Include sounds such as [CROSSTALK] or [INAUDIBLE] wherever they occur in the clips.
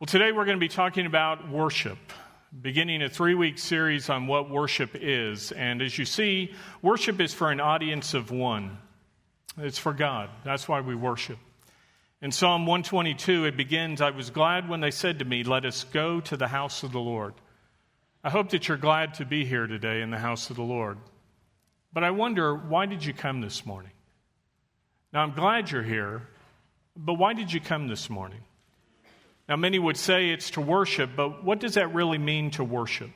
Well, today we're going to be talking about worship, beginning a three week series on what worship is. And as you see, worship is for an audience of one, it's for God. That's why we worship. In Psalm 122, it begins I was glad when they said to me, Let us go to the house of the Lord. I hope that you're glad to be here today in the house of the Lord. But I wonder, why did you come this morning? Now, I'm glad you're here, but why did you come this morning? Now, many would say it's to worship, but what does that really mean to worship?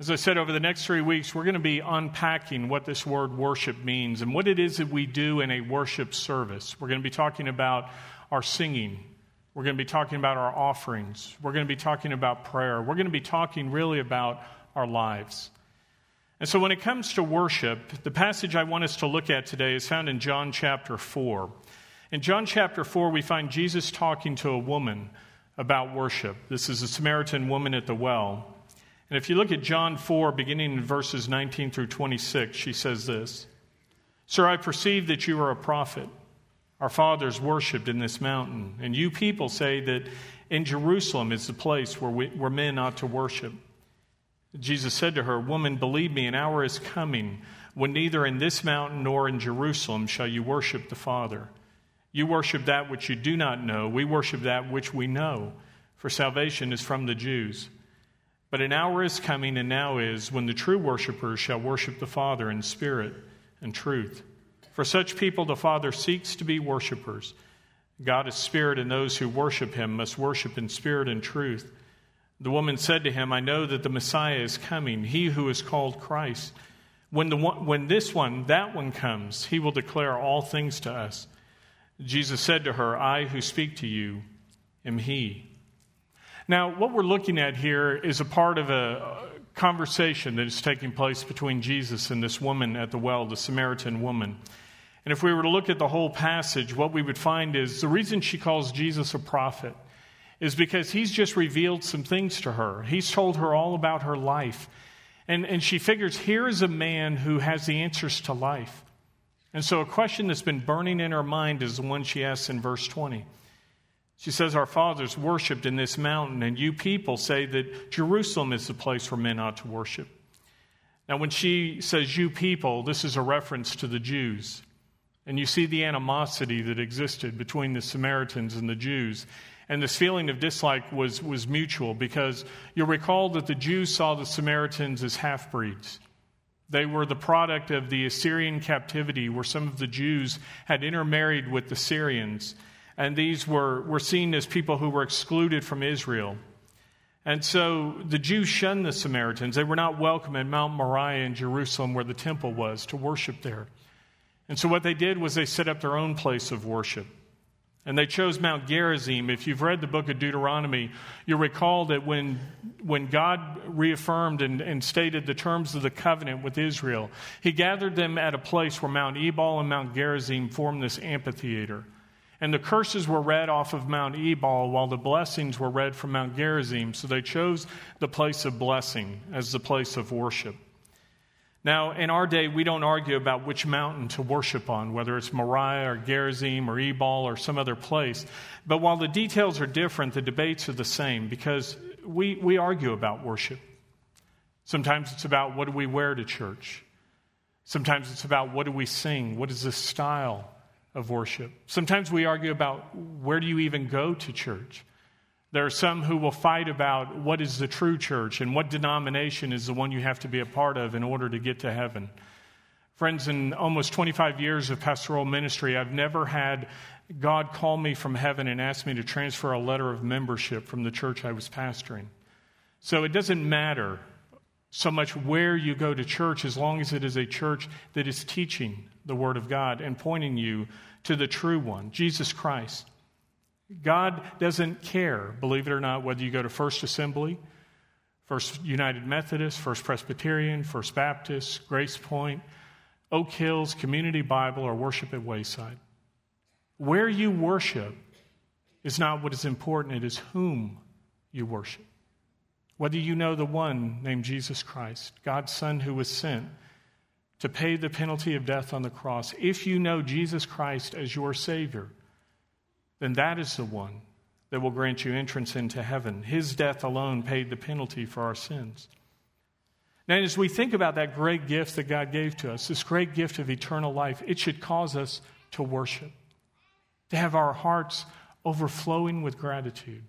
As I said, over the next three weeks, we're going to be unpacking what this word worship means and what it is that we do in a worship service. We're going to be talking about our singing. We're going to be talking about our offerings. We're going to be talking about prayer. We're going to be talking really about our lives. And so, when it comes to worship, the passage I want us to look at today is found in John chapter 4. In John chapter 4, we find Jesus talking to a woman about worship. This is a Samaritan woman at the well. And if you look at John 4, beginning in verses 19 through 26, she says this Sir, I perceive that you are a prophet. Our fathers worshipped in this mountain, and you people say that in Jerusalem is the place where, we, where men ought to worship. Jesus said to her, Woman, believe me, an hour is coming when neither in this mountain nor in Jerusalem shall you worship the Father. You worship that which you do not know. We worship that which we know, for salvation is from the Jews. But an hour is coming, and now is, when the true worshippers shall worship the Father in spirit and truth. For such people, the Father seeks to be worshippers. God is spirit, and those who worship him must worship in spirit and truth. The woman said to him, I know that the Messiah is coming, he who is called Christ. When, the one, when this one, that one comes, he will declare all things to us. Jesus said to her, I who speak to you am he. Now, what we're looking at here is a part of a conversation that is taking place between Jesus and this woman at the well, the Samaritan woman. And if we were to look at the whole passage, what we would find is the reason she calls Jesus a prophet is because he's just revealed some things to her. He's told her all about her life. And, and she figures here is a man who has the answers to life. And so, a question that's been burning in her mind is the one she asks in verse 20. She says, Our fathers worshiped in this mountain, and you people say that Jerusalem is the place where men ought to worship. Now, when she says you people, this is a reference to the Jews. And you see the animosity that existed between the Samaritans and the Jews. And this feeling of dislike was, was mutual because you'll recall that the Jews saw the Samaritans as half breeds. They were the product of the Assyrian captivity, where some of the Jews had intermarried with the Syrians. And these were, were seen as people who were excluded from Israel. And so the Jews shunned the Samaritans. They were not welcome in Mount Moriah in Jerusalem, where the temple was, to worship there. And so what they did was they set up their own place of worship. And they chose Mount Gerizim. If you've read the book of Deuteronomy, you'll recall that when, when God reaffirmed and, and stated the terms of the covenant with Israel, he gathered them at a place where Mount Ebal and Mount Gerizim formed this amphitheater. And the curses were read off of Mount Ebal while the blessings were read from Mount Gerizim. So they chose the place of blessing as the place of worship. Now, in our day, we don't argue about which mountain to worship on, whether it's Moriah or Gerizim or Ebal or some other place. But while the details are different, the debates are the same because we, we argue about worship. Sometimes it's about what do we wear to church. Sometimes it's about what do we sing? What is the style of worship? Sometimes we argue about where do you even go to church? There are some who will fight about what is the true church and what denomination is the one you have to be a part of in order to get to heaven. Friends, in almost 25 years of pastoral ministry, I've never had God call me from heaven and ask me to transfer a letter of membership from the church I was pastoring. So it doesn't matter so much where you go to church as long as it is a church that is teaching the Word of God and pointing you to the true one, Jesus Christ. God doesn't care, believe it or not, whether you go to First Assembly, First United Methodist, First Presbyterian, First Baptist, Grace Point, Oak Hills, Community Bible, or worship at Wayside. Where you worship is not what is important, it is whom you worship. Whether you know the one named Jesus Christ, God's Son who was sent to pay the penalty of death on the cross, if you know Jesus Christ as your Savior, then that is the one that will grant you entrance into heaven. His death alone paid the penalty for our sins. Now, as we think about that great gift that God gave to us, this great gift of eternal life, it should cause us to worship, to have our hearts overflowing with gratitude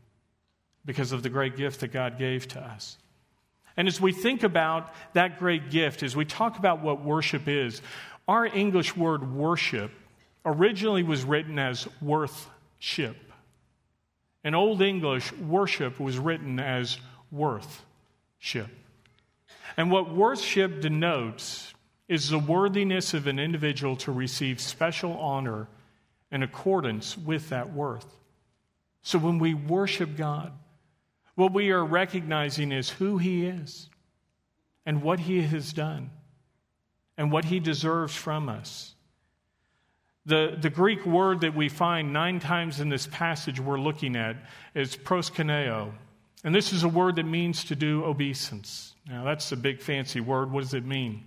because of the great gift that God gave to us. And as we think about that great gift, as we talk about what worship is, our English word worship originally was written as worthship. In Old English, worship was written as worthship. And what worship denotes is the worthiness of an individual to receive special honor in accordance with that worth. So when we worship God, what we are recognizing is who He is and what He has done and what He deserves from us. The, the Greek word that we find nine times in this passage we're looking at is proskuneo. And this is a word that means to do obeisance. Now, that's a big fancy word. What does it mean?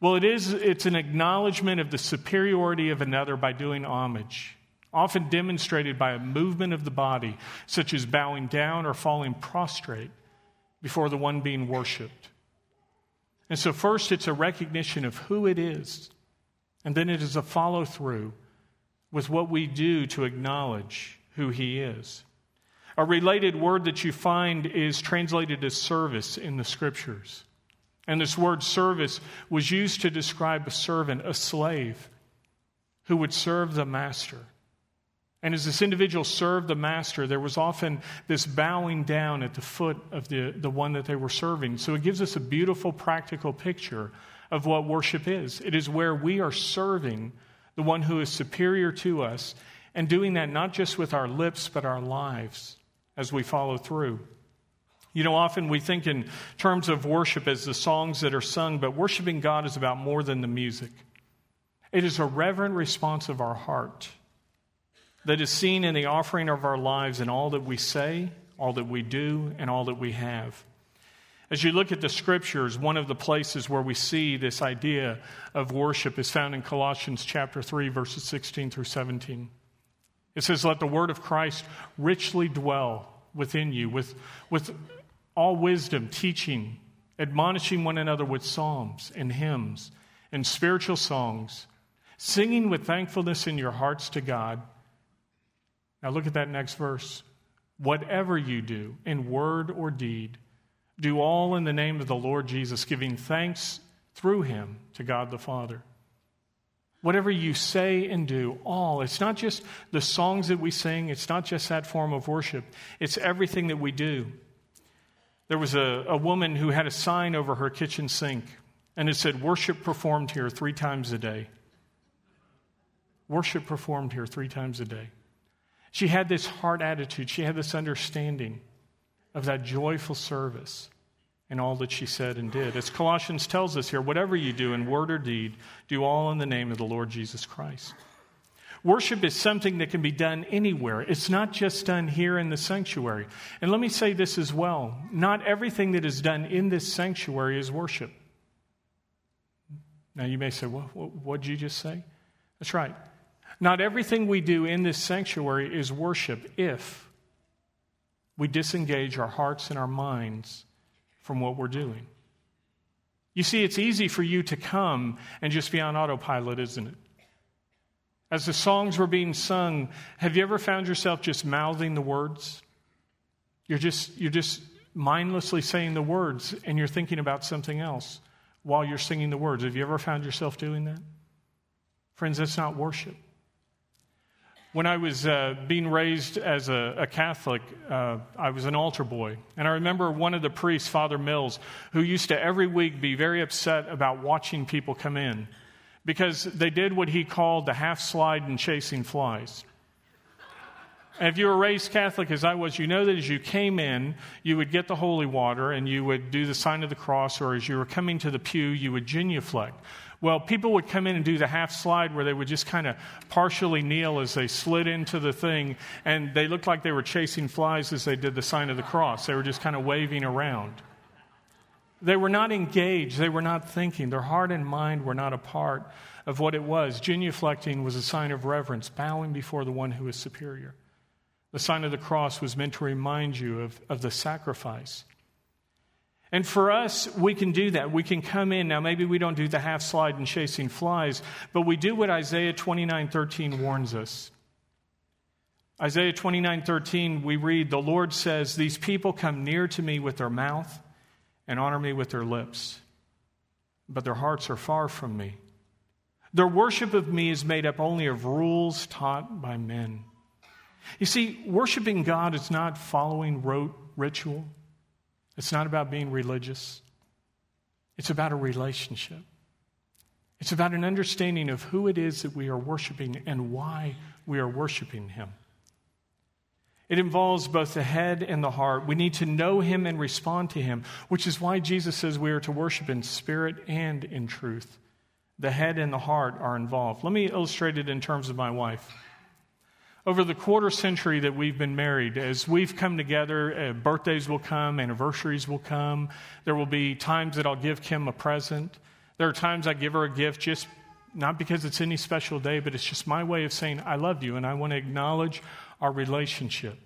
Well, it is, it's an acknowledgement of the superiority of another by doing homage often demonstrated by a movement of the body, such as bowing down or falling prostrate before the one being worshiped. And so, first, it's a recognition of who it is, and then it is a follow through with what we do to acknowledge who He is. A related word that you find is translated as service in the scriptures. And this word service was used to describe a servant, a slave, who would serve the master. And as this individual served the master, there was often this bowing down at the foot of the, the one that they were serving. So it gives us a beautiful, practical picture of what worship is. It is where we are serving the one who is superior to us, and doing that not just with our lips, but our lives as we follow through. You know, often we think in terms of worship as the songs that are sung, but worshiping God is about more than the music. It is a reverent response of our heart that is seen in the offering of our lives in all that we say, all that we do, and all that we have. As you look at the scriptures, one of the places where we see this idea of worship is found in Colossians chapter 3 verses 16 through 17. It says let the word of Christ richly dwell within you with with all wisdom teaching admonishing one another with psalms and hymns and spiritual songs singing with thankfulness in your hearts to God now look at that next verse. Whatever you do, in word or deed, do all in the name of the Lord Jesus, giving thanks through him to God the Father. Whatever you say and do, all. It's not just the songs that we sing, it's not just that form of worship, it's everything that we do. There was a, a woman who had a sign over her kitchen sink, and it said, Worship performed here three times a day. Worship performed here three times a day. She had this heart attitude, she had this understanding of that joyful service and all that she said and did. As Colossians tells us here, whatever you do in word or deed, do all in the name of the Lord Jesus Christ. Worship is something that can be done anywhere. It's not just done here in the sanctuary. And let me say this as well not everything that is done in this sanctuary is worship. Now, you may say, well, what did you just say? That's right. Not everything we do in this sanctuary is worship if we disengage our hearts and our minds from what we're doing. You see, it's easy for you to come and just be on autopilot, isn't it? As the songs were being sung, have you ever found yourself just mouthing the words? You're just, you're just mindlessly saying the words and you're thinking about something else while you're singing the words. Have you ever found yourself doing that? Friends, that's not worship. When I was uh, being raised as a, a Catholic, uh, I was an altar boy. And I remember one of the priests, Father Mills, who used to every week be very upset about watching people come in because they did what he called the half slide and chasing flies. And if you were raised Catholic as I was, you know that as you came in, you would get the holy water and you would do the sign of the cross, or as you were coming to the pew, you would genuflect. Well, people would come in and do the half slide where they would just kind of partially kneel as they slid into the thing, and they looked like they were chasing flies as they did the sign of the cross. They were just kind of waving around. They were not engaged, they were not thinking. Their heart and mind were not a part of what it was. Genuflecting was a sign of reverence, bowing before the one who is superior. The sign of the cross was meant to remind you of, of the sacrifice. And for us, we can do that. We can come in. Now, maybe we don't do the half slide and chasing flies, but we do what Isaiah 29 13 warns us. Isaiah 29 13, we read, The Lord says, These people come near to me with their mouth and honor me with their lips, but their hearts are far from me. Their worship of me is made up only of rules taught by men. You see, worshiping God is not following rote ritual. It's not about being religious, it's about a relationship. It's about an understanding of who it is that we are worshiping and why we are worshiping Him. It involves both the head and the heart. We need to know Him and respond to Him, which is why Jesus says we are to worship in spirit and in truth. The head and the heart are involved. Let me illustrate it in terms of my wife. Over the quarter century that we've been married, as we've come together, uh, birthdays will come, anniversaries will come. There will be times that I'll give Kim a present. There are times I give her a gift just not because it's any special day, but it's just my way of saying, I love you and I want to acknowledge our relationship.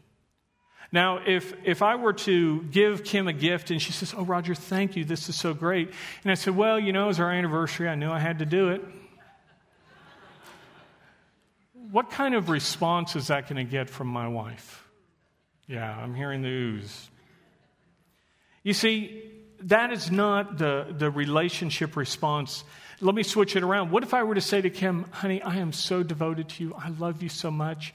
Now, if, if I were to give Kim a gift and she says, Oh, Roger, thank you, this is so great. And I said, Well, you know, it's our anniversary. I knew I had to do it what kind of response is that going to get from my wife? Yeah, I'm hearing the oohs. You see, that is not the, the relationship response. Let me switch it around. What if I were to say to Kim, honey, I am so devoted to you. I love you so much.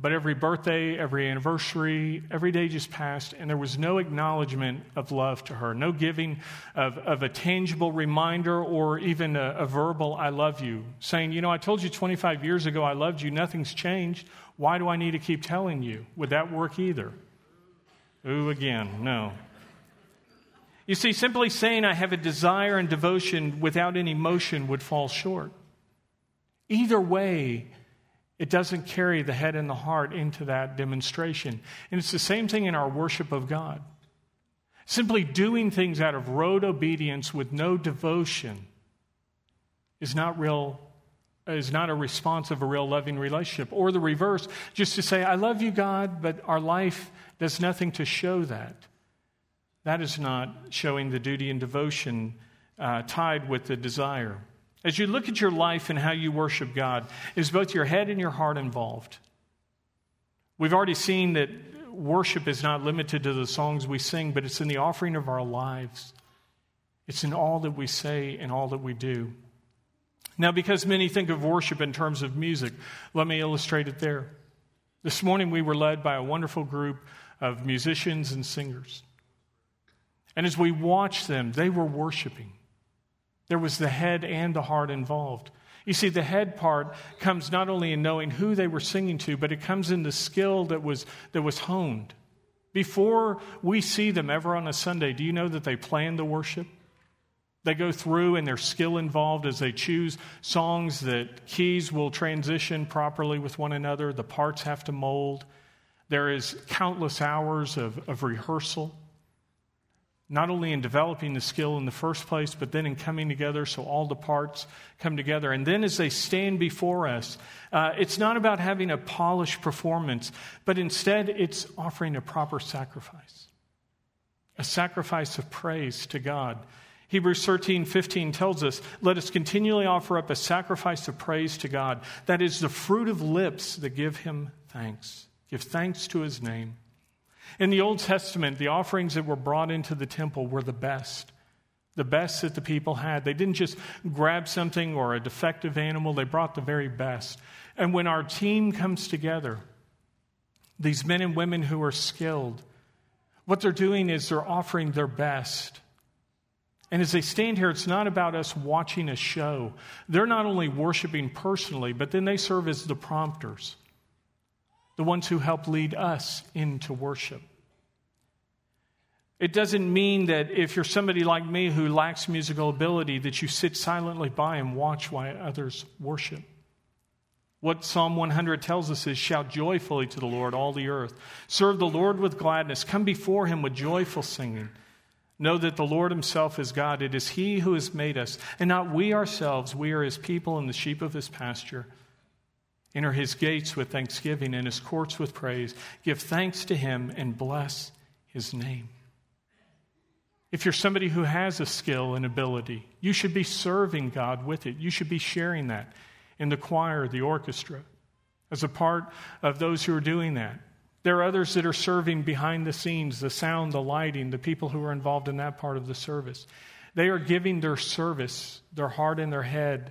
But every birthday, every anniversary, every day just passed, and there was no acknowledgement of love to her, no giving of, of a tangible reminder or even a, a verbal, I love you, saying, You know, I told you 25 years ago I loved you, nothing's changed. Why do I need to keep telling you? Would that work either? Ooh, again, no. You see, simply saying I have a desire and devotion without any motion would fall short. Either way, it doesn't carry the head and the heart into that demonstration. And it's the same thing in our worship of God. Simply doing things out of rote obedience with no devotion is not real is not a response of a real loving relationship or the reverse just to say i love you god but our life does nothing to show that that is not showing the duty and devotion uh, tied with the desire as you look at your life and how you worship God, is both your head and your heart involved? We've already seen that worship is not limited to the songs we sing, but it's in the offering of our lives. It's in all that we say and all that we do. Now, because many think of worship in terms of music, let me illustrate it there. This morning we were led by a wonderful group of musicians and singers. And as we watched them, they were worshiping. There was the head and the heart involved. You see, the head part comes not only in knowing who they were singing to, but it comes in the skill that was, that was honed. Before we see them ever on a Sunday, do you know that they plan the worship? They go through and there's skill involved as they choose songs that keys will transition properly with one another, the parts have to mold. There is countless hours of, of rehearsal not only in developing the skill in the first place, but then in coming together so all the parts come together. And then as they stand before us, uh, it's not about having a polished performance, but instead it's offering a proper sacrifice a sacrifice of praise to God. Hebrews 13, 15 tells us, Let us continually offer up a sacrifice of praise to God. That is the fruit of lips that give him thanks. Give thanks to his name. In the Old Testament, the offerings that were brought into the temple were the best, the best that the people had. They didn't just grab something or a defective animal, they brought the very best. And when our team comes together, these men and women who are skilled, what they're doing is they're offering their best. And as they stand here, it's not about us watching a show. They're not only worshiping personally, but then they serve as the prompters the ones who help lead us into worship. It doesn't mean that if you're somebody like me who lacks musical ability, that you sit silently by and watch while others worship. What Psalm 100 tells us is shout joyfully to the Lord, all the earth. Serve the Lord with gladness. Come before him with joyful singing. Know that the Lord himself is God. It is he who has made us, and not we ourselves. We are his people and the sheep of his pasture. Enter his gates with thanksgiving and his courts with praise. Give thanks to him and bless his name. If you're somebody who has a skill and ability, you should be serving God with it. You should be sharing that in the choir, the orchestra, as a part of those who are doing that. There are others that are serving behind the scenes, the sound, the lighting, the people who are involved in that part of the service. They are giving their service, their heart and their head,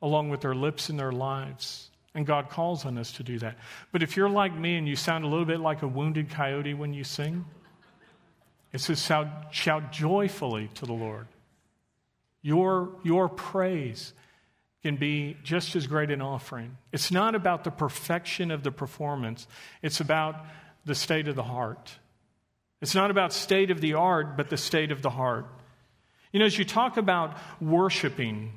along with their lips and their lives and God calls on us to do that. But if you're like me and you sound a little bit like a wounded coyote when you sing, it says, shout, shout joyfully to the Lord. Your, your praise can be just as great an offering. It's not about the perfection of the performance, it's about the state of the heart. It's not about state of the art, but the state of the heart. You know, as you talk about worshiping,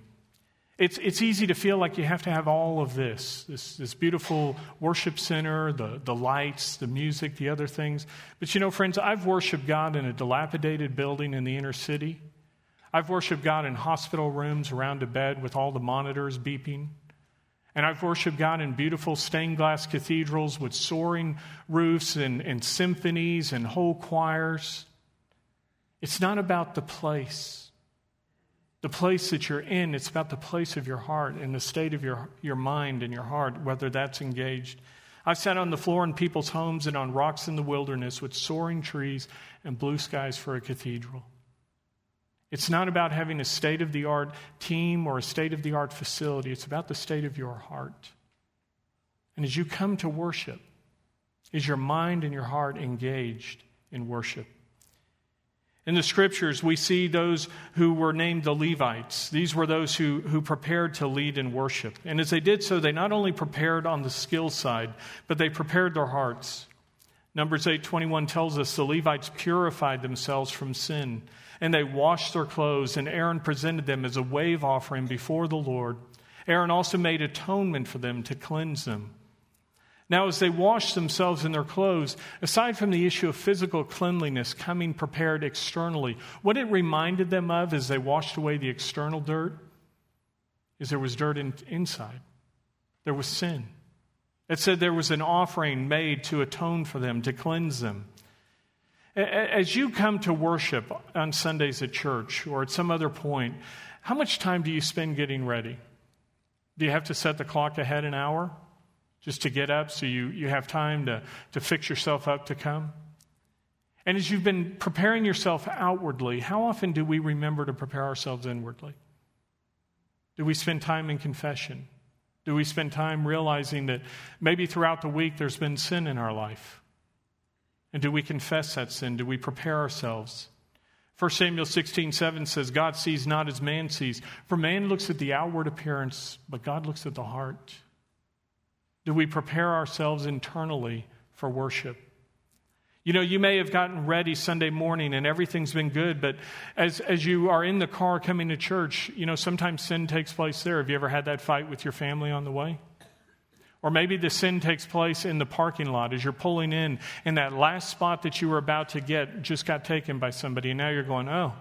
it's, it's easy to feel like you have to have all of this this, this beautiful worship center, the, the lights, the music, the other things. But you know, friends, I've worshiped God in a dilapidated building in the inner city. I've worshiped God in hospital rooms around a bed with all the monitors beeping. And I've worshiped God in beautiful stained glass cathedrals with soaring roofs and, and symphonies and whole choirs. It's not about the place the place that you're in, it's about the place of your heart and the state of your, your mind and your heart, whether that's engaged. I've sat on the floor in people's homes and on rocks in the wilderness with soaring trees and blue skies for a cathedral. It's not about having a state of the art team or a state of the art facility, it's about the state of your heart. And as you come to worship, is your mind and your heart engaged in worship? In the scriptures, we see those who were named the Levites. These were those who, who prepared to lead in worship. And as they did so, they not only prepared on the skill side, but they prepared their hearts. Numbers 8:21 tells us the Levites purified themselves from sin, and they washed their clothes, and Aaron presented them as a wave offering before the Lord. Aaron also made atonement for them to cleanse them. Now, as they washed themselves in their clothes, aside from the issue of physical cleanliness coming prepared externally, what it reminded them of as they washed away the external dirt is there was dirt in, inside. There was sin. It said there was an offering made to atone for them, to cleanse them. As you come to worship on Sundays at church or at some other point, how much time do you spend getting ready? Do you have to set the clock ahead an hour? Just to get up so you, you have time to, to fix yourself up to come? And as you've been preparing yourself outwardly, how often do we remember to prepare ourselves inwardly? Do we spend time in confession? Do we spend time realizing that maybe throughout the week there's been sin in our life? And do we confess that sin? Do we prepare ourselves? 1 Samuel 16, 7 says, God sees not as man sees. For man looks at the outward appearance, but God looks at the heart. Do we prepare ourselves internally for worship? You know, you may have gotten ready Sunday morning and everything's been good, but as, as you are in the car coming to church, you know, sometimes sin takes place there. Have you ever had that fight with your family on the way? Or maybe the sin takes place in the parking lot as you're pulling in, and that last spot that you were about to get just got taken by somebody, and now you're going, oh,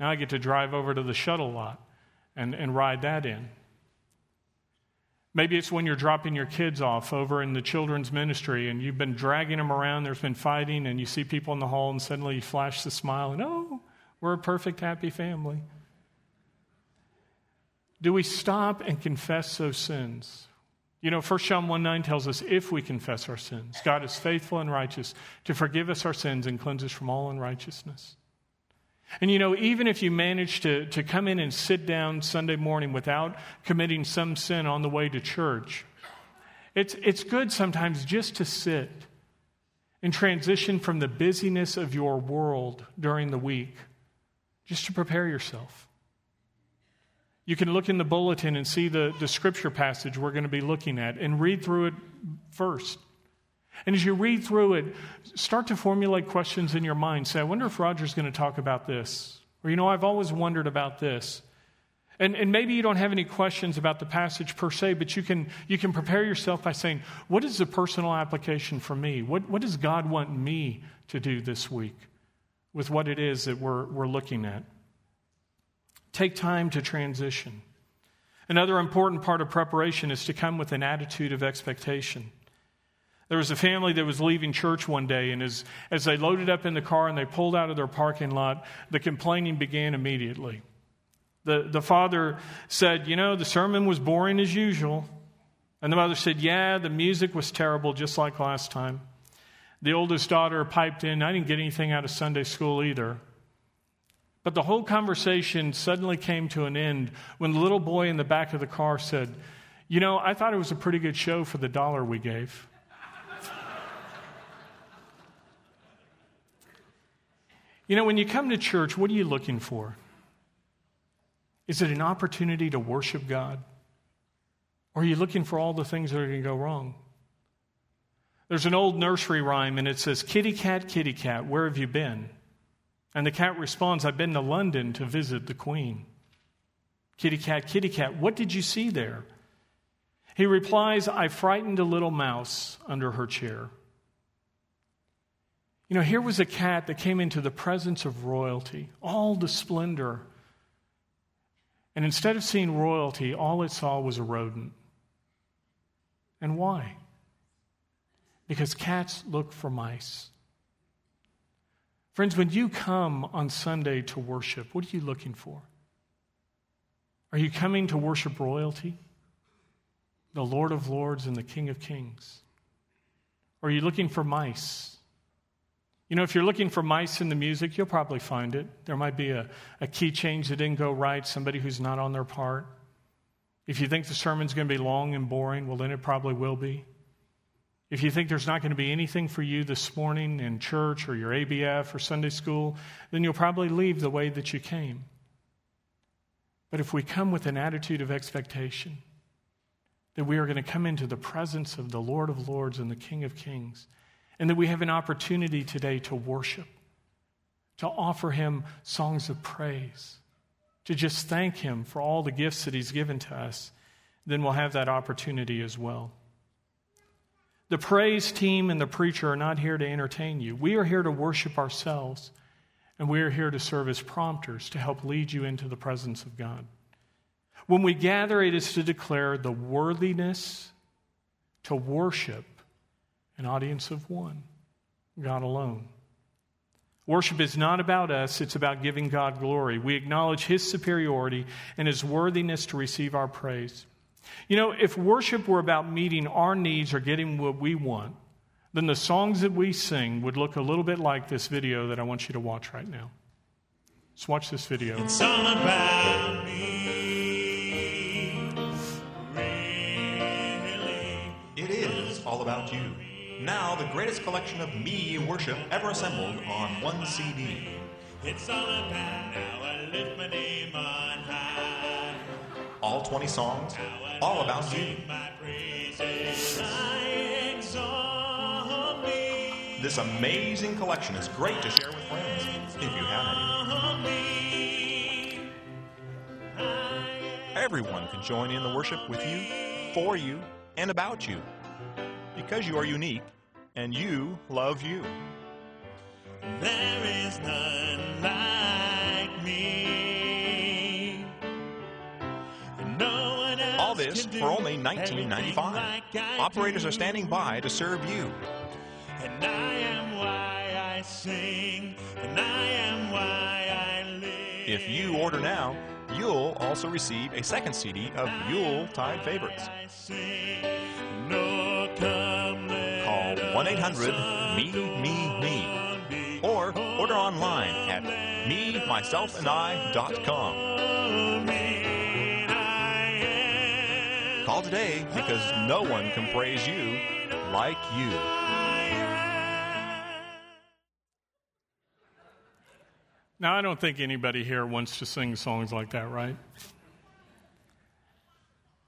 now I get to drive over to the shuttle lot and, and ride that in. Maybe it's when you're dropping your kids off over in the children's ministry and you've been dragging them around, there's been fighting, and you see people in the hall, and suddenly you flash the smile, and oh, we're a perfect, happy family. Do we stop and confess those sins? You know, 1 John 1 9 tells us if we confess our sins, God is faithful and righteous to forgive us our sins and cleanse us from all unrighteousness. And you know, even if you manage to, to come in and sit down Sunday morning without committing some sin on the way to church, it's, it's good sometimes just to sit and transition from the busyness of your world during the week, just to prepare yourself. You can look in the bulletin and see the, the scripture passage we're going to be looking at and read through it first. And as you read through it, start to formulate questions in your mind. Say, I wonder if Roger's going to talk about this. Or, you know, I've always wondered about this. And, and maybe you don't have any questions about the passage per se, but you can, you can prepare yourself by saying, What is the personal application for me? What, what does God want me to do this week with what it is that we're, we're looking at? Take time to transition. Another important part of preparation is to come with an attitude of expectation. There was a family that was leaving church one day, and as, as they loaded up in the car and they pulled out of their parking lot, the complaining began immediately. The, the father said, You know, the sermon was boring as usual. And the mother said, Yeah, the music was terrible, just like last time. The oldest daughter piped in, I didn't get anything out of Sunday school either. But the whole conversation suddenly came to an end when the little boy in the back of the car said, You know, I thought it was a pretty good show for the dollar we gave. You know, when you come to church, what are you looking for? Is it an opportunity to worship God? Or are you looking for all the things that are going to go wrong? There's an old nursery rhyme, and it says, Kitty cat, kitty cat, where have you been? And the cat responds, I've been to London to visit the Queen. Kitty cat, kitty cat, what did you see there? He replies, I frightened a little mouse under her chair. You know, here was a cat that came into the presence of royalty, all the splendor. And instead of seeing royalty, all it saw was a rodent. And why? because cats look for mice. Friends, when you come on Sunday to worship, what are you looking for? Are you coming to worship royalty, the Lord of Lords and the King of Kings? Or are you looking for mice? You know, if you're looking for mice in the music, you'll probably find it. There might be a, a key change that didn't go right, somebody who's not on their part. If you think the sermon's going to be long and boring, well, then it probably will be. If you think there's not going to be anything for you this morning in church or your ABF or Sunday school, then you'll probably leave the way that you came. But if we come with an attitude of expectation, that we are going to come into the presence of the Lord of Lords and the King of Kings, and that we have an opportunity today to worship, to offer Him songs of praise, to just thank Him for all the gifts that He's given to us, then we'll have that opportunity as well. The praise team and the preacher are not here to entertain you. We are here to worship ourselves, and we are here to serve as prompters to help lead you into the presence of God. When we gather, it is to declare the worthiness to worship an audience of one, God alone. Worship is not about us, it's about giving God glory. We acknowledge His superiority and His worthiness to receive our praise. You know, if worship were about meeting our needs or getting what we want, then the songs that we sing would look a little bit like this video that I want you to watch right now. Let's watch this video. It's all about me. Really. It is all about you. Now, the greatest collection of me worship ever assembled on one CD. It's all about now. I lift my name on high. All 20 songs, all about you. Sing my praises. I exalt thee. This amazing collection is great to share with friends, if you have. I Everyone can join in the worship with you, for you, and about you. Because you are unique, and you love you. There is none like me. No one else All this for only everything $19.95. like Operators do. are standing by to serve you. And I am why I sing, and I am why I live. If you order now, you'll also receive a second CD of Yule Tide favorites. 1-800 Me Me Me or order online at me myself and I.com. Call today because no one can praise you like you. Now, I don't think anybody here wants to sing songs like that, right?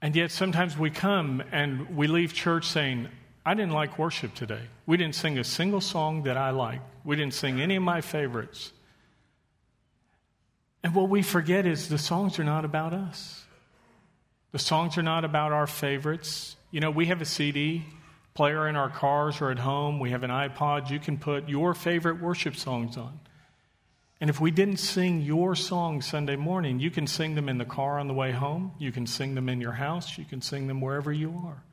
And yet, sometimes we come and we leave church saying, I didn't like worship today. We didn't sing a single song that I liked. We didn't sing any of my favorites. And what we forget is the songs are not about us. The songs are not about our favorites. You know, we have a CD player in our cars or at home, we have an iPod. You can put your favorite worship songs on. And if we didn't sing your songs Sunday morning, you can sing them in the car on the way home. You can sing them in your house. You can sing them wherever you are.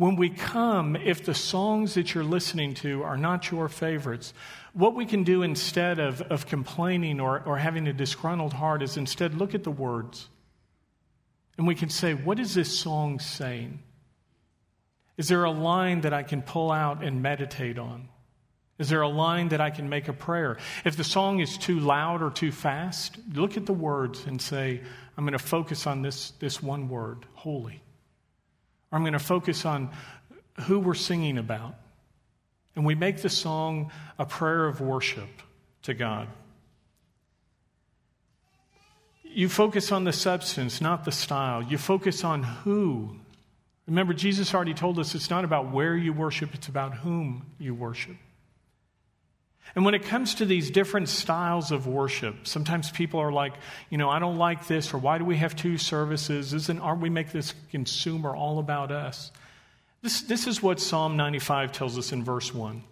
When we come, if the songs that you're listening to are not your favorites, what we can do instead of, of complaining or, or having a disgruntled heart is instead look at the words. And we can say, what is this song saying? Is there a line that I can pull out and meditate on? Is there a line that I can make a prayer? If the song is too loud or too fast, look at the words and say, I'm going to focus on this, this one word, holy. Or I'm going to focus on who we're singing about. And we make the song a prayer of worship to God. You focus on the substance, not the style. You focus on who. Remember, Jesus already told us it's not about where you worship, it's about whom you worship. And when it comes to these different styles of worship, sometimes people are like, you know, I don't like this, or why do we have two services? Isn't, aren't we make this consumer all about us? This, this is what Psalm 95 tells us in verse 1.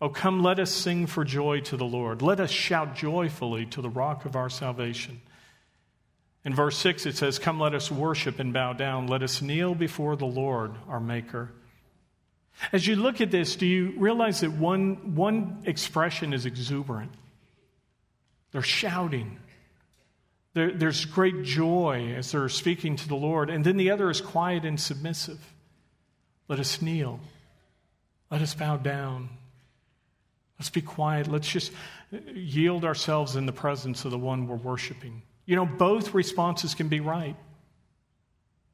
Oh, come, let us sing for joy to the Lord. Let us shout joyfully to the rock of our salvation. In verse 6, it says, Come, let us worship and bow down. Let us kneel before the Lord, our Maker. As you look at this, do you realize that one, one expression is exuberant? They're shouting. There, there's great joy as they're speaking to the Lord. And then the other is quiet and submissive. Let us kneel. Let us bow down. Let's be quiet. Let's just yield ourselves in the presence of the one we're worshiping. You know, both responses can be right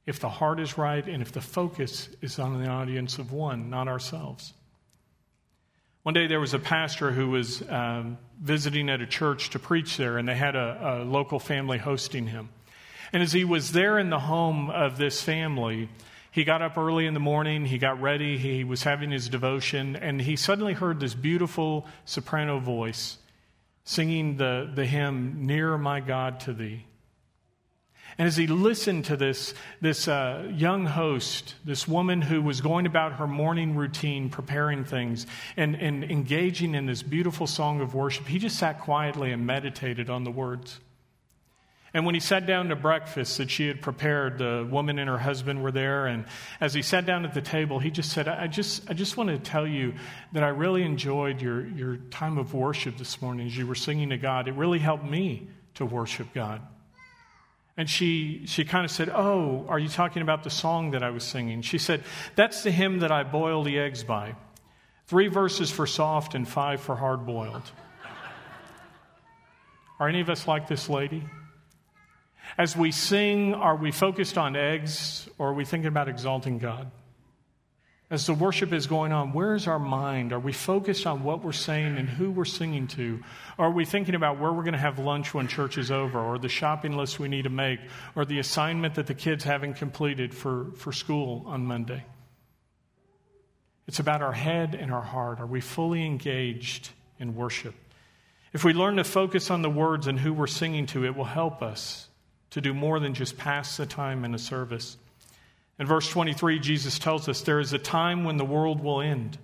if the heart is right and if the focus is on the audience of one, not ourselves. One day there was a pastor who was um, visiting at a church to preach there, and they had a, a local family hosting him. And as he was there in the home of this family, he got up early in the morning, he got ready, he was having his devotion, and he suddenly heard this beautiful soprano voice singing the, the hymn, Nearer My God to Thee. And as he listened to this, this uh, young host, this woman who was going about her morning routine, preparing things, and, and engaging in this beautiful song of worship, he just sat quietly and meditated on the words. And when he sat down to breakfast that she had prepared, the woman and her husband were there. And as he sat down at the table, he just said, I just, I just want to tell you that I really enjoyed your, your time of worship this morning as you were singing to God. It really helped me to worship God. And she, she kind of said, Oh, are you talking about the song that I was singing? She said, That's the hymn that I boil the eggs by. Three verses for soft and five for hard boiled. [LAUGHS] Are any of us like this lady? As we sing, are we focused on eggs or are we thinking about exalting God? As the worship is going on, where is our mind? Are we focused on what we're saying and who we're singing to? Are we thinking about where we're going to have lunch when church is over, or the shopping list we need to make, or the assignment that the kids haven't completed for, for school on Monday? It's about our head and our heart. Are we fully engaged in worship? If we learn to focus on the words and who we're singing to, it will help us to do more than just pass the time in a service. In verse 23, Jesus tells us there is a time when the world will end.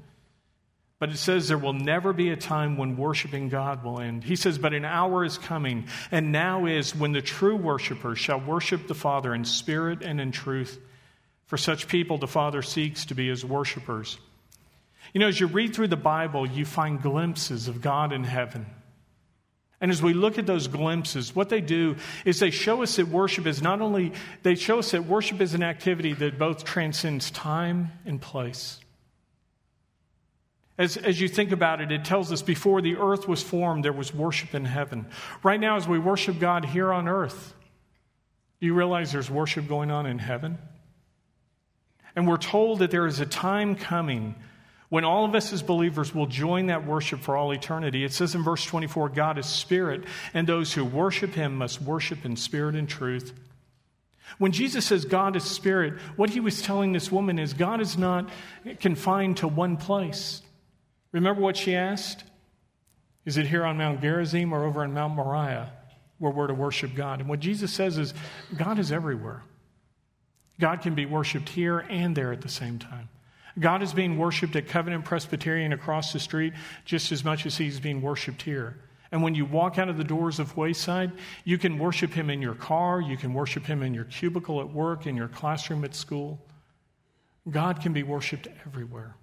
But it says there will never be a time when worshiping God will end. He says, But an hour is coming, and now is when the true worshippers shall worship the Father in spirit and in truth. For such people, the Father seeks to be his worshippers. You know, as you read through the Bible, you find glimpses of God in heaven. And as we look at those glimpses, what they do is they show us that worship is not only, they show us that worship is an activity that both transcends time and place. As, as you think about it, it tells us before the earth was formed, there was worship in heaven. Right now, as we worship God here on earth, do you realize there's worship going on in heaven? And we're told that there is a time coming when all of us as believers will join that worship for all eternity, it says in verse 24 God is spirit, and those who worship him must worship in spirit and truth. When Jesus says God is spirit, what he was telling this woman is God is not confined to one place. Remember what she asked? Is it here on Mount Gerizim or over on Mount Moriah where we're to worship God? And what Jesus says is God is everywhere. God can be worshiped here and there at the same time. God is being worshiped at Covenant Presbyterian across the street just as much as he's being worshiped here. And when you walk out of the doors of Wayside, you can worship Him in your car, you can worship Him in your cubicle at work, in your classroom at school. God can be worshiped everywhere.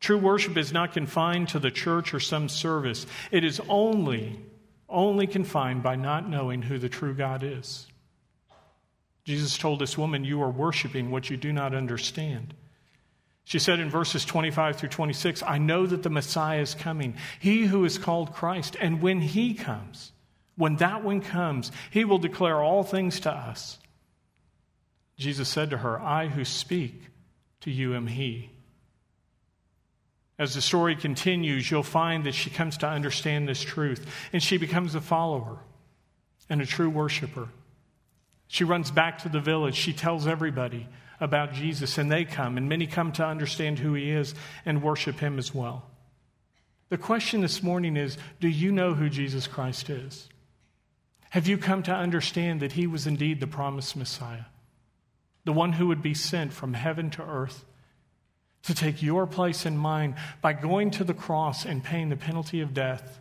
True worship is not confined to the church or some service. It is only, only confined by not knowing who the true God is. Jesus told this woman, You are worshiping what you do not understand. She said in verses 25 through 26, I know that the Messiah is coming, he who is called Christ. And when he comes, when that one comes, he will declare all things to us. Jesus said to her, I who speak to you am he. As the story continues, you'll find that she comes to understand this truth, and she becomes a follower and a true worshiper. She runs back to the village. She tells everybody about Jesus, and they come, and many come to understand who he is and worship him as well. The question this morning is Do you know who Jesus Christ is? Have you come to understand that he was indeed the promised Messiah, the one who would be sent from heaven to earth to take your place and mine by going to the cross and paying the penalty of death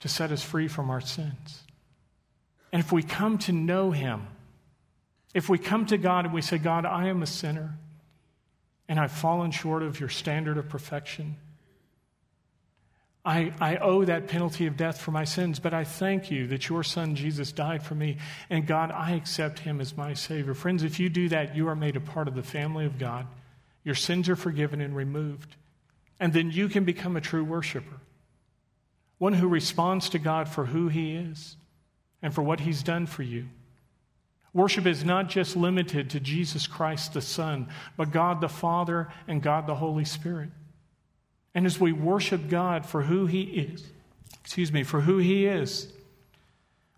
to set us free from our sins? And if we come to know him, if we come to God and we say, God, I am a sinner and I've fallen short of your standard of perfection, I, I owe that penalty of death for my sins, but I thank you that your son Jesus died for me, and God, I accept him as my Savior. Friends, if you do that, you are made a part of the family of God. Your sins are forgiven and removed. And then you can become a true worshiper, one who responds to God for who he is and for what he's done for you. Worship is not just limited to Jesus Christ the Son, but God the Father and God the Holy Spirit. And as we worship God for who He is, excuse me, for who He is,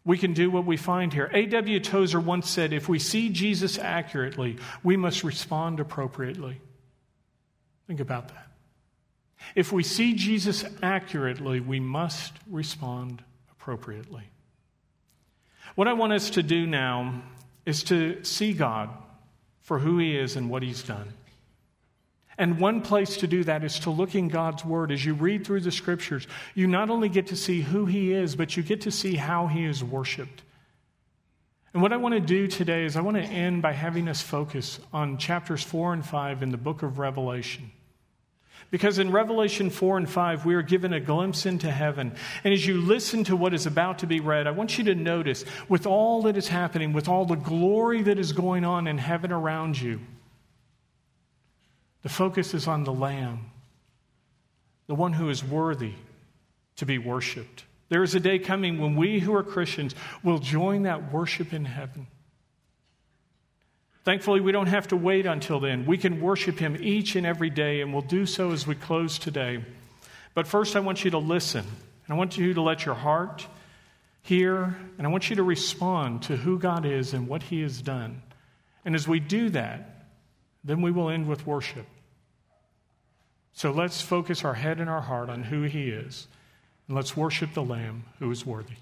we can do what we find here. A.W. Tozer once said if we see Jesus accurately, we must respond appropriately. Think about that. If we see Jesus accurately, we must respond appropriately. What I want us to do now is to see God for who He is and what He's done. And one place to do that is to look in God's Word. As you read through the Scriptures, you not only get to see who He is, but you get to see how He is worshiped. And what I want to do today is I want to end by having us focus on chapters 4 and 5 in the book of Revelation. Because in Revelation 4 and 5, we are given a glimpse into heaven. And as you listen to what is about to be read, I want you to notice with all that is happening, with all the glory that is going on in heaven around you, the focus is on the Lamb, the one who is worthy to be worshiped. There is a day coming when we who are Christians will join that worship in heaven. Thankfully, we don't have to wait until then. We can worship Him each and every day, and we'll do so as we close today. But first, I want you to listen. And I want you to let your heart hear, and I want you to respond to who God is and what He has done. And as we do that, then we will end with worship. So let's focus our head and our heart on who He is, and let's worship the Lamb who is worthy.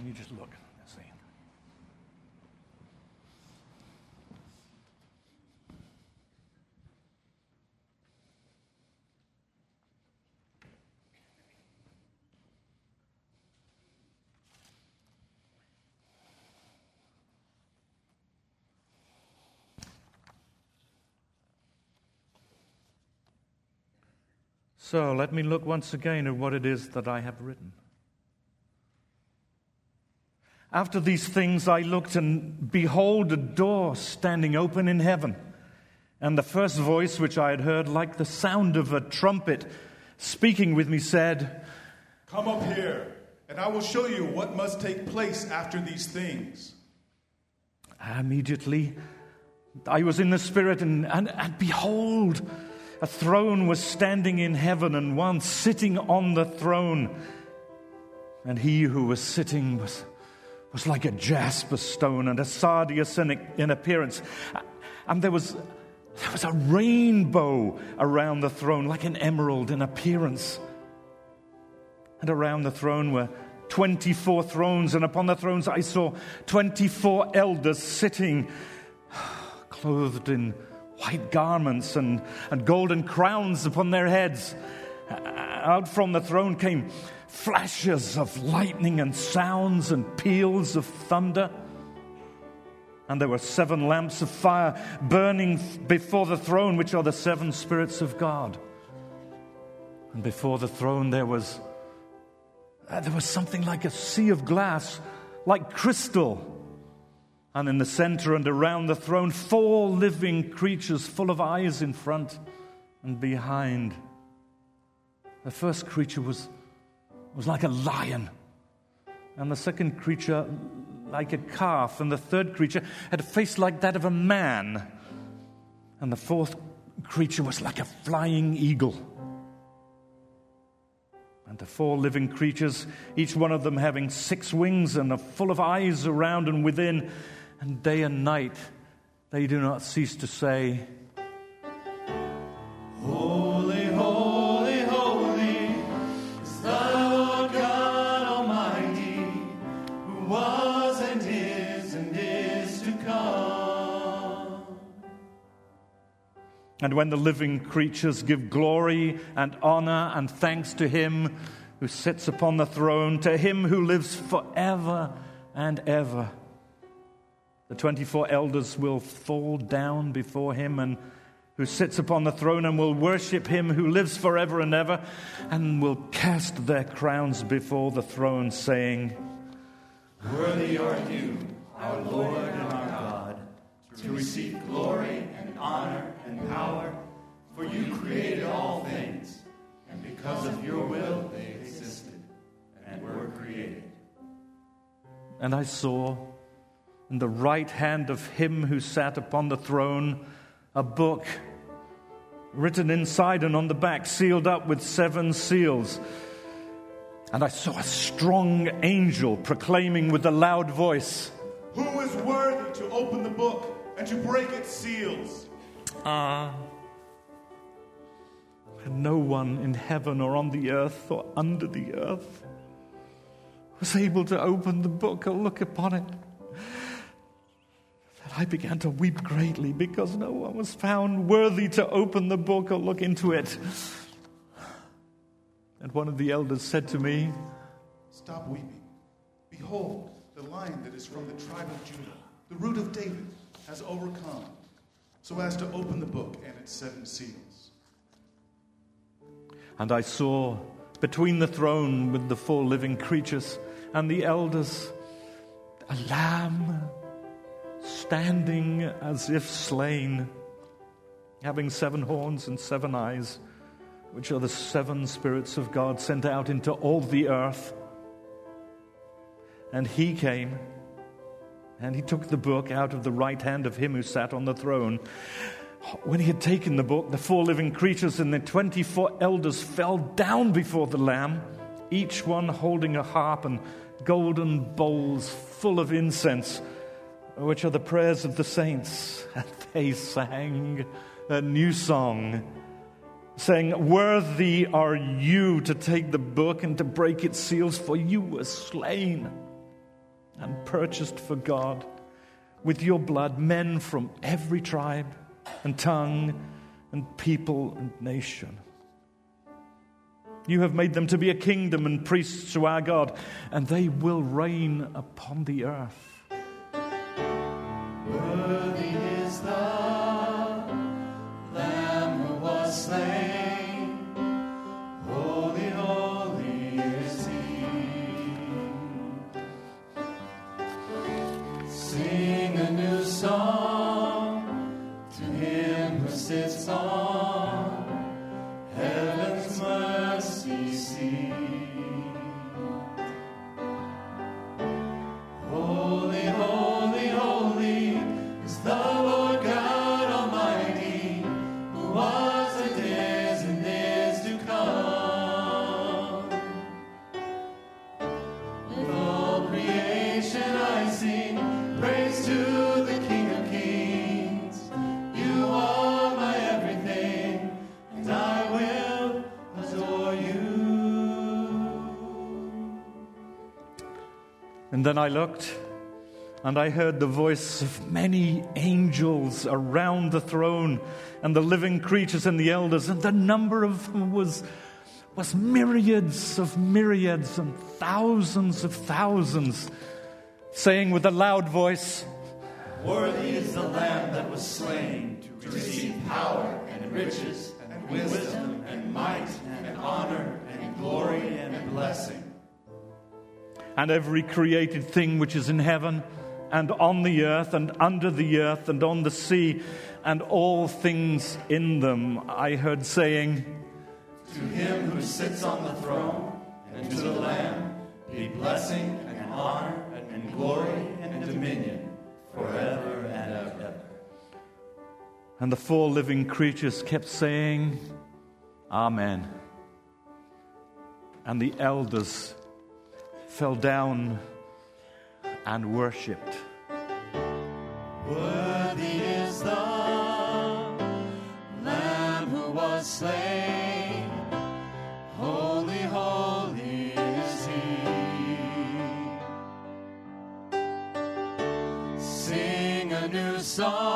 Can you just look and see? So let me look once again at what it is that I have written. After these things, I looked, and behold, a door standing open in heaven. And the first voice which I had heard, like the sound of a trumpet, speaking with me, said, Come up here, and I will show you what must take place after these things. Immediately, I was in the Spirit, and, and, and behold, a throne was standing in heaven, and one sitting on the throne. And he who was sitting was was like a jasper stone and a sardius in, in appearance. And there was, there was a rainbow around the throne, like an emerald in appearance. And around the throne were 24 thrones, and upon the thrones I saw 24 elders sitting, [SIGHS] clothed in white garments and, and golden crowns upon their heads. Out from the throne came flashes of lightning and sounds and peals of thunder. And there were seven lamps of fire burning before the throne, which are the seven spirits of God. And before the throne there was uh, there was something like a sea of glass, like crystal. And in the center and around the throne, four living creatures full of eyes in front and behind. The first creature was, was like a lion, and the second creature like a calf, and the third creature had a face like that of a man, and the fourth creature was like a flying eagle. And the four living creatures, each one of them having six wings and are full of eyes around and within, and day and night they do not cease to say, And when the living creatures give glory and honor and thanks to him who sits upon the throne, to him who lives forever and ever, the 24 elders will fall down before him and who sits upon the throne and will worship him who lives forever and ever and will cast their crowns before the throne saying, Worthy are you, our Lord and our God, to receive glory And I saw in the right hand of him who sat upon the throne a book written inside and on the back, sealed up with seven seals. And I saw a strong angel proclaiming with a loud voice, Who is worthy to open the book and to break its seals? Ah. And no one in heaven or on the earth or under the earth was able to open the book and look upon it. That I began to weep greatly because no one was found worthy to open the book or look into it. And one of the elders said to me, Stop weeping. Behold, the lion that is from the tribe of Judah, the root of David, has overcome, so as to open the book and its seven seals. And I saw between the throne with the four living creatures and the elders a lamb standing as if slain, having seven horns and seven eyes, which are the seven spirits of God sent out into all the earth. And he came and he took the book out of the right hand of him who sat on the throne. When he had taken the book, the four living creatures and the 24 elders fell down before the Lamb, each one holding a harp and golden bowls full of incense, which are the prayers of the saints. [LAUGHS] And they sang a new song, saying, Worthy are you to take the book and to break its seals, for you were slain and purchased for God with your blood men from every tribe and tongue and people and nation. You have made them to be a kingdom and priests to our God, and they will reign upon the earth. Then I looked, and I heard the voice of many angels around the throne, and the living creatures and the elders, and the number of them was, was myriads of myriads and thousands of thousands, saying with a loud voice, Worthy is the Lamb that was slain to receive power and riches and wisdom and might and honor and glory and blessing. And every created thing which is in heaven and on the earth and under the earth and on the sea and all things in them, I heard saying, To him who sits on the throne and to the Lamb be blessing and honor and glory and dominion forever and ever. and the four living creatures kept saying, Amen. And the elders fell down and worshipped. Worthy is the Lamb who was slain. Holy, holy is he. Sing a new song